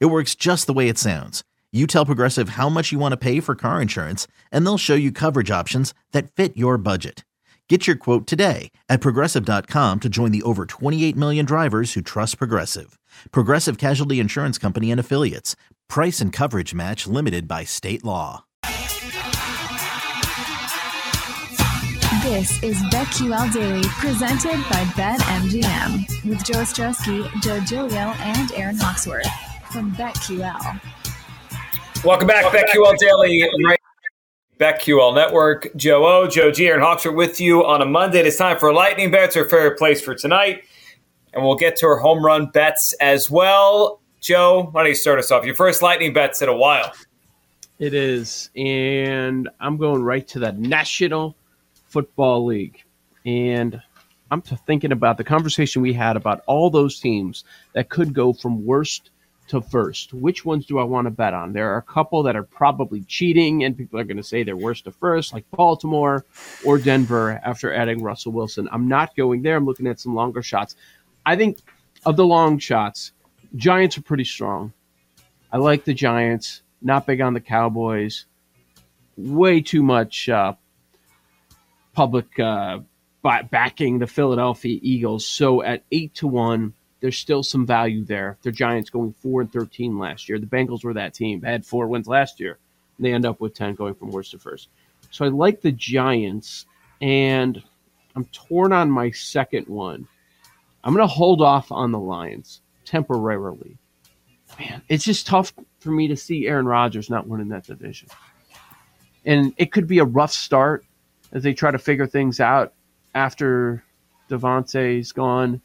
It works just the way it sounds. You tell Progressive how much you want to pay for car insurance, and they'll show you coverage options that fit your budget. Get your quote today at progressive.com to join the over 28 million drivers who trust Progressive. Progressive Casualty Insurance Company and Affiliates. Price and coverage match limited by state law. This is BetQL Daily, presented by BetMGM, with Joe Ostrowski, Joe Giglio, and Aaron Hawksworth from BetQL. Welcome back, Welcome BetQL back. Daily, right? BetQL Network. Joe O, Joe G, Aaron Hawks are with you on a Monday. It's time for lightning bets, our favorite place for tonight, and we'll get to our home run bets as well. Joe, why don't you start us off? Your first lightning bets in a while. It is, and I'm going right to the National Football League. And I'm thinking about the conversation we had about all those teams that could go from worst to first. Which ones do I want to bet on? There are a couple that are probably cheating, and people are going to say they're worst to first, like Baltimore or Denver after adding Russell Wilson. I'm not going there. I'm looking at some longer shots. I think of the long shots, Giants are pretty strong. I like the Giants. Not big on the Cowboys. Way too much uh, public uh, backing the Philadelphia Eagles. So at eight to one, there's still some value there. The Giants going four and thirteen last year. The Bengals were that team. They had four wins last year. They end up with ten going from worst to first. So I like the Giants, and I'm torn on my second one. I'm going to hold off on the Lions temporarily. Man, it's just tough for me to see Aaron Rodgers not winning that division. And it could be a rough start as they try to figure things out after Davante's gone.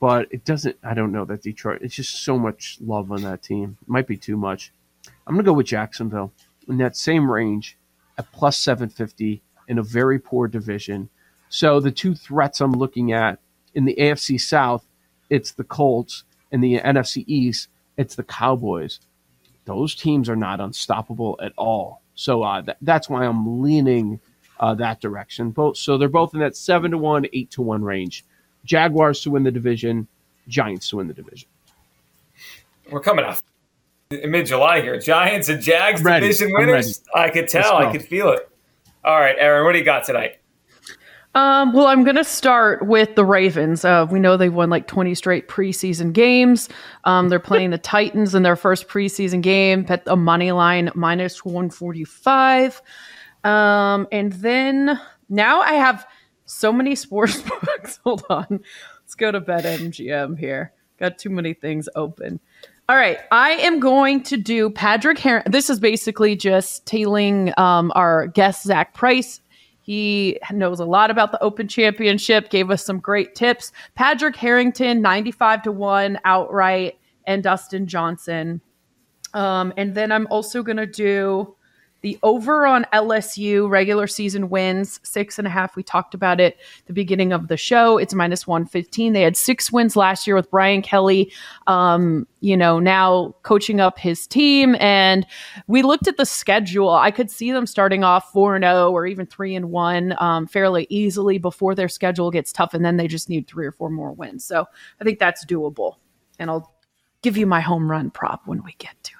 But it doesn't. I don't know that Detroit. It's just so much love on that team. It might be too much. I'm gonna go with Jacksonville in that same range at plus 750 in a very poor division. So the two threats I'm looking at in the AFC South, it's the Colts. In the NFC East, it's the Cowboys. Those teams are not unstoppable at all. So uh, th- that's why I'm leaning uh, that direction. Both so they're both in that seven to one, eight to one range. Jaguars to win the division, Giants to win the division. We're coming off mid July here. Giants and Jags division winners. I could tell. I could feel it. All right, Aaron, what do you got tonight? Um, well, I'm going to start with the Ravens. Uh, we know they've won like 20 straight preseason games. Um, they're playing the Titans in their first preseason game at a money line minus 145. Um, and then now I have so many sports books. Hold on. Let's go to BetMGM here. Got too many things open. All right, I am going to do Patrick Harris. This is basically just tailing um, our guest Zach Price. He knows a lot about the Open Championship. Gave us some great tips. Patrick Harrington, ninety-five to one outright, and Dustin Johnson. Um, and then I'm also going to do the over on LSU regular season wins, six and a half. We talked about it the beginning of the show. It's minus 115. They had six wins last year with Brian Kelly, um, you know, now coaching up his team. And we looked at the schedule. I could see them starting off 4 and 0 or even 3 and 1 um, fairly easily before their schedule gets tough. And then they just need three or four more wins. So I think that's doable. And I'll give you my home run prop when we get to it.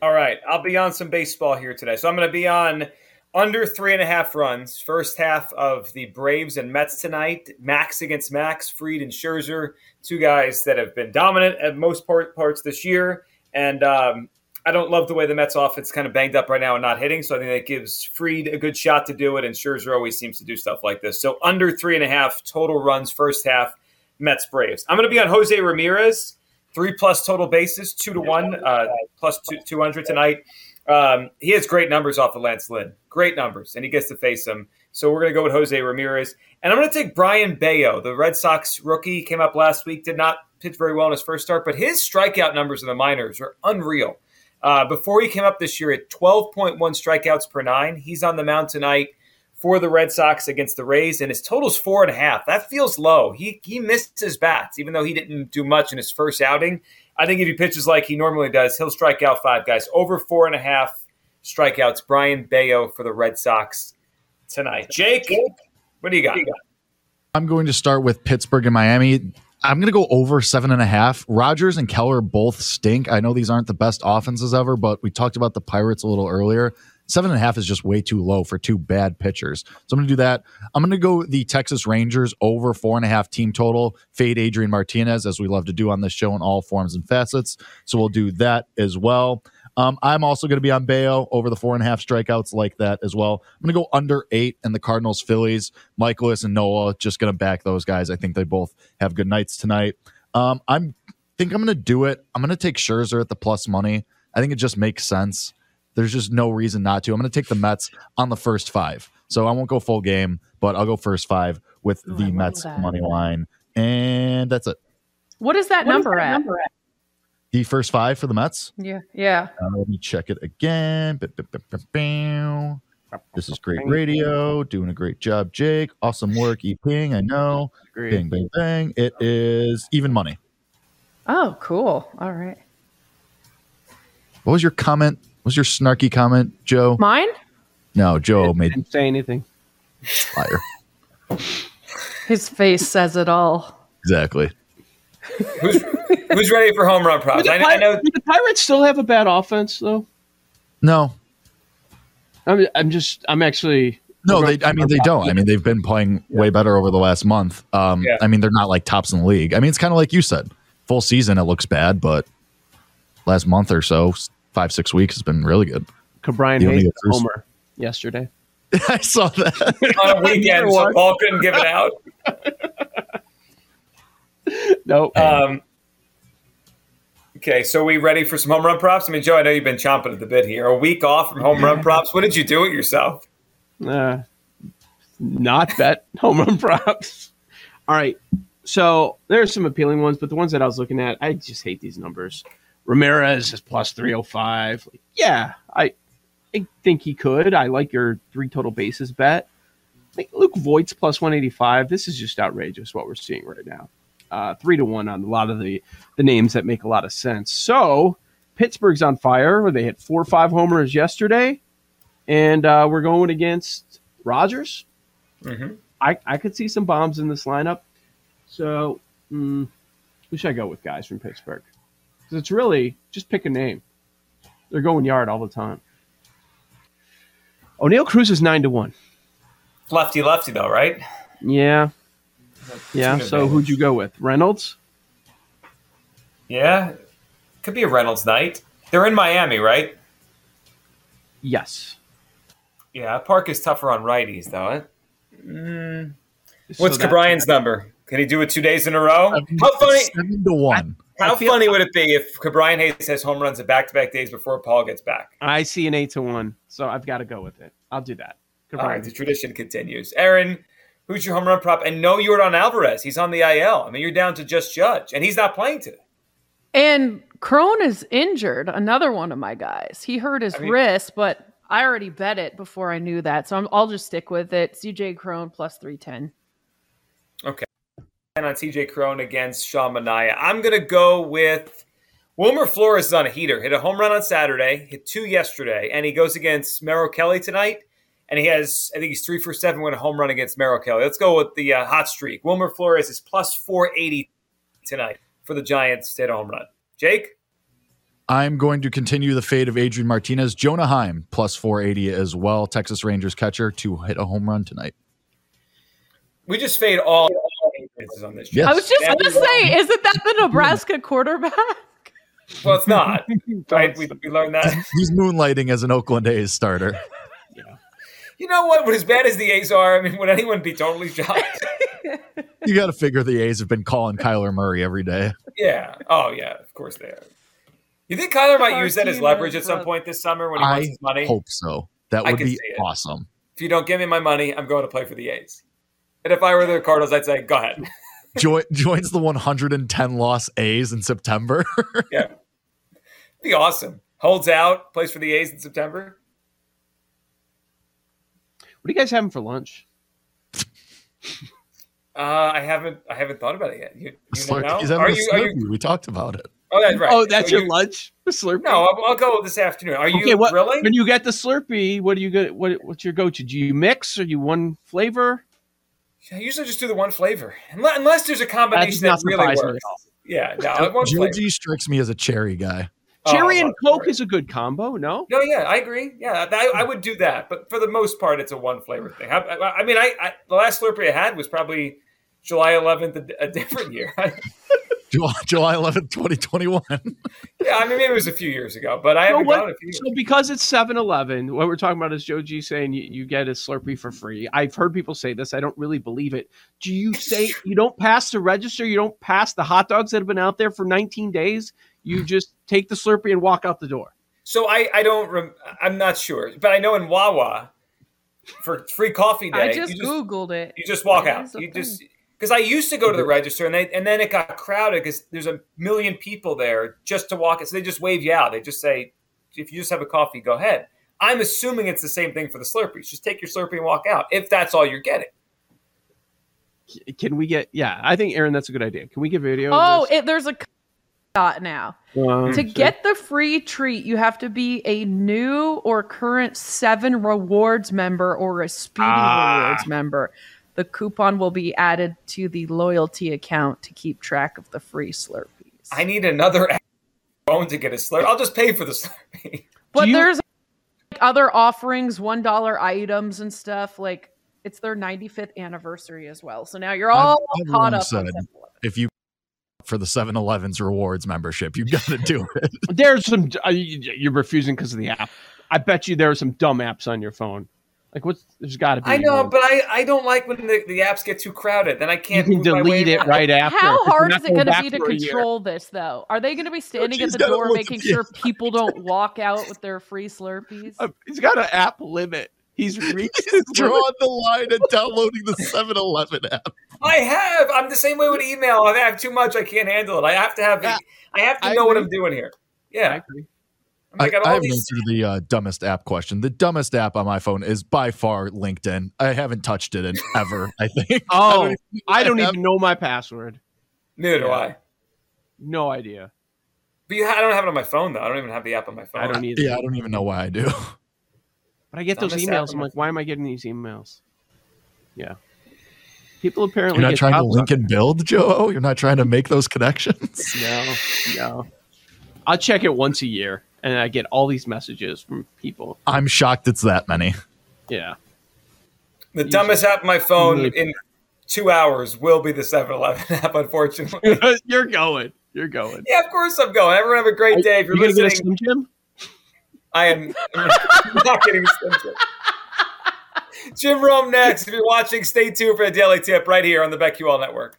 All right, I'll be on some baseball here today. So I'm going to be on under three and a half runs. First half of the Braves and Mets tonight. Max against Max, Fried and Scherzer, two guys that have been dominant at most part, parts this year. And um, I don't love the way the Mets offense kind of banged up right now and not hitting. So I think that gives Fried a good shot to do it. And Scherzer always seems to do stuff like this. So under three and a half total runs first half, Mets Braves. I'm going to be on Jose Ramirez three plus total bases, two to one, uh, plus two, 200 tonight. Um, he has great numbers off of Lance Lynn, great numbers, and he gets to face him. So we're going to go with Jose Ramirez. And I'm going to take Brayan Bello, the Red Sox rookie, came up last week, did not pitch very well in his first start, but his strikeout numbers in the minors are unreal. Uh, before he came up this year at 12.1 strikeouts per nine, he's on the mound tonight for the Red Sox against the Rays, and his total's four and a half. That feels low. He he missed his bats, even though he didn't do much in his first outing. I think if he pitches like he normally does, he'll strike out five guys. Over four and a half strikeouts. Brayan Bello for the Red Sox tonight. Jake, what do you got? I'm going to start with Pittsburgh and Miami. I'm going to go over seven and a half. Rogers and Keller both stink. I know these aren't the best offenses ever, but we talked about the Pirates a little earlier. Seven and a half is just way too low for two bad pitchers. So I'm going to do that. I'm going to go the Texas Rangers over four and a half team total. Fade Adrian Martinez, as we love to do on this show in all forms and facets. So we'll do that as well. Um, I'm also going to be on Bello over the four and a half strikeouts like that as well. I'm going to go under eight and the Cardinals, Phillies, Mikolas and Nola. Just going to back those guys. I think they both have good nights tonight. Um, I'm think I'm going to do it. I'm going to take Scherzer at the plus money. I think it just makes sense. There's just no reason not to. I'm going to take the Mets on the first five. So I won't go full game, but I'll go first five with Ooh, the love Mets that. money line. And that's it. What is that number at? The first five for the Mets. Yeah, yeah. Uh, let me check it again. This is great radio. Doing a great job, Jake. Awesome work, E Ping. I know. Great. Bang, bang, bang. It is even money. Oh, cool. All right. What was your comment? What was your snarky comment, Joe? Mine? No, Joe made Didn't say anything. fire. His face says it all. Exactly. Who's, who's ready for home run props? I, the, I know. do the Pirates still have a bad offense, though. No, I'm, I'm just, I'm actually. no, they. I mean, they don't. I mean, they've been playing way better over the last month. Um, Yeah. I mean, they're not like tops in the league. I mean, it's kind of like you said. Full season, it looks bad, but last month or so, five six weeks has been really good. Brian You only Hayes homer yesterday. I saw that. on a weekend, so Paul couldn't give it out. No, Um, okay, so we ready for some home run props? I mean, Joe, I know you've been chomping at the bit here. A week off from home run props. What did you do it yourself? uh, not bet home run props. All right. So there's some appealing ones, but the ones that I was looking at, I just hate these numbers. Ramirez is plus 305. Like, yeah, I, I think he could. I like your three total bases bet. Like Luke Voit's plus 185. This is just outrageous what we're seeing right now. Uh, three to one on a lot of the, the names that make a lot of sense. So Pittsburgh's on fire. They hit four or five homers yesterday, and uh, we're going against Rogers. Mhm. I, I could see some bombs in this lineup. So, mm, who should I go with, guys from Pittsburgh? Because it's really just pick a name. They're going yard all the time. Oneil Cruz is nine to one. Lefty, lefty, though, right? Yeah, yeah. So advantage. who'd you go with? Reynolds? Yeah, could be a Reynolds night. They're in Miami, right? Yes. Yeah, Park is tougher on righties, though. eh? Mm, what's that's- Ke'Bryan's number? Can he do it two days in a row? How funny! Seven to one. I feel- funny would it be if Ke'Bryan Hayes has home runs at back-to-back days before Paul gets back? I see an eight to one, so I've got to go with it. I'll do that. All right, the tradition continues. Aaron, who's your home run prop? And no you're on Alvarez. He's on the IL. I mean, you're down to just Judge, and he's not playing today. And Cron is injured. Another one of my guys. He hurt his I mean- wrist, but I already bet it before I knew that. So I'm, I'll just stick with it. CJ Cron plus 310. Okay. On TJ Cron against Sean Manaea. I'm going to go with Wilmer Flores is on a heater. Hit a home run on Saturday, hit two yesterday, and he goes against Merrill Kelly tonight. And he has, I think he's three for seven with a home run against Merrill Kelly. Let's go with the uh, hot streak. Wilmer Flores is plus 480 tonight for the Giants to hit a home run. Jake? I'm going to continue the fate of Adrian Martinez. Jonah Heim plus 480 as well. Texas Rangers catcher to hit a home run tonight. We just fade all defenses on this. Yes. I was just going to say, isn't that the Nebraska quarterback? Well, it's not. right? We, we learned that. He's moonlighting as an Oakland A's starter. You know what? What as bad as the A's are, I mean, would anyone be totally shocked? You got to figure the A's have been calling Kyler Murray every day. yeah. Oh, yeah. Of course they are. You think Kyler might use that as leverage of at some point this summer when he I wants his money? I hope so. That would be awesome. If you don't give me my money, I'm going to play for the A's. And if I were the Cardinals, I'd say, go ahead. Jo- joins the 110 loss A's in September. yeah. Be awesome. holds out, plays for the A's in September. What are you guys having for lunch? Uh, I haven't I haven't thought about it yet. You, you Slurpee. know? He's having Are a you, are Slurpee. you, We talked about it. oh, that's right. Oh, that's So your you- lunch? The Slurpee? No, I'll, I'll go this afternoon. Are you Okay, what, grilling? when you get the Slurpee, what do you get? What, what's your go-to? Do you mix or you one flavor? I usually just do the one flavor, unless, unless there's a combination does that, not really surprise me works. Yeah, no, one flavor. Strikes me as a cherry guy. Oh, cherry Oh, and Coke is a good combo. No, No, yeah, I agree. Yeah, I, I would do that, but for the most part, it's a one flavor thing. I, I, I mean, I, I the last Slurpee I had was probably July 11th, a, a different year. July, July 11th, 2021. yeah, I mean, maybe it was a few years ago, but I So haven't what- gone in a few years. So because it's 7-Eleven, what we're talking about is Joe G saying you, you get a Slurpee for free. I've heard people say this. I don't really believe it. Do you say you don't pass the register? You don't pass the hot dogs that have been out there for 19 days? You just take the Slurpee and walk out the door. So I, I don't, rem- I'm not sure, but I know in Wawa for free coffee day, I just, you just googled it. You just walk It out. You thing. just because I used to go to the register and they and then it got crowded because there's a million people there just to walk it. So they just wave you out. They just say, if you just have a coffee, go ahead. I'm assuming it's the same thing for the Slurpees. Just take your Slurpee and walk out if that's all you're getting. Can we get? Yeah, I think Aaron, that's a good idea. Can we get video? Oh, of this? it, there's a dot now. Uh, To get the free treat, you have to be a new or current Seven Rewards member or a Speedy Ah. Rewards member. The coupon will be added to the loyalty account to keep track of the free Slurpees. I need another phone to get a Slurpee. I'll just pay for the Slurpee. but you- there's like, other offerings, one dollar items and stuff. Like it's their 95th anniversary as well. So now you're I've- all I've caught up. said on If you for the 7-Eleven's rewards membership, you got to do it. There's some. Uh, you're refusing because of the app. I bet you there are some dumb apps on your phone. Like what's? There's got to be. I know, one. but I, I don't like when the, the apps get too crowded. Then I can't You can move my way delete it right after. How hard is it going going to be to for a year. control this, though? Are they going to be standing at the door making sure people don't walk out with their free Slurpees? Uh, He's got an app limit. He's reached his limit. Draw the line at downloading the 7-Eleven app. I have. I'm the same way with email. I have too much. I can't handle it. I have to have. Yeah, I have to I know what. I'm doing here. Yeah. I Yeah, agree. I, I, got I all haven't these. answered the uh, dumbest app question. The dumbest app on my phone is by far LinkedIn. I haven't touched it in ever. I think. Oh, even I don't even know my password. Neither do I. No idea. But you, I don't have it on my phone though. I don't even have the app on my phone. I don't either. Yeah, I don't even know why I do. But I get those Dumbest app emails. I'm like, why am I getting these emails? Yeah. People apparently You're not get trying to link and build, Joe. You're not trying to make those connections. No, no. I'll check it once a year, and I get all these messages from people. I'm shocked it's that many. Yeah. The dumbest app on my phone Need- in two hours will be the 7-Eleven app. Unfortunately. You're going. You're going. yeah, of course I'm going. Everyone have a great day. If You're you're gonna get a listening, Slim Jim? I am not getting stinted. Jim Jim Rome next. If you're watching, stay tuned for a daily tip right here on the BetQL Network.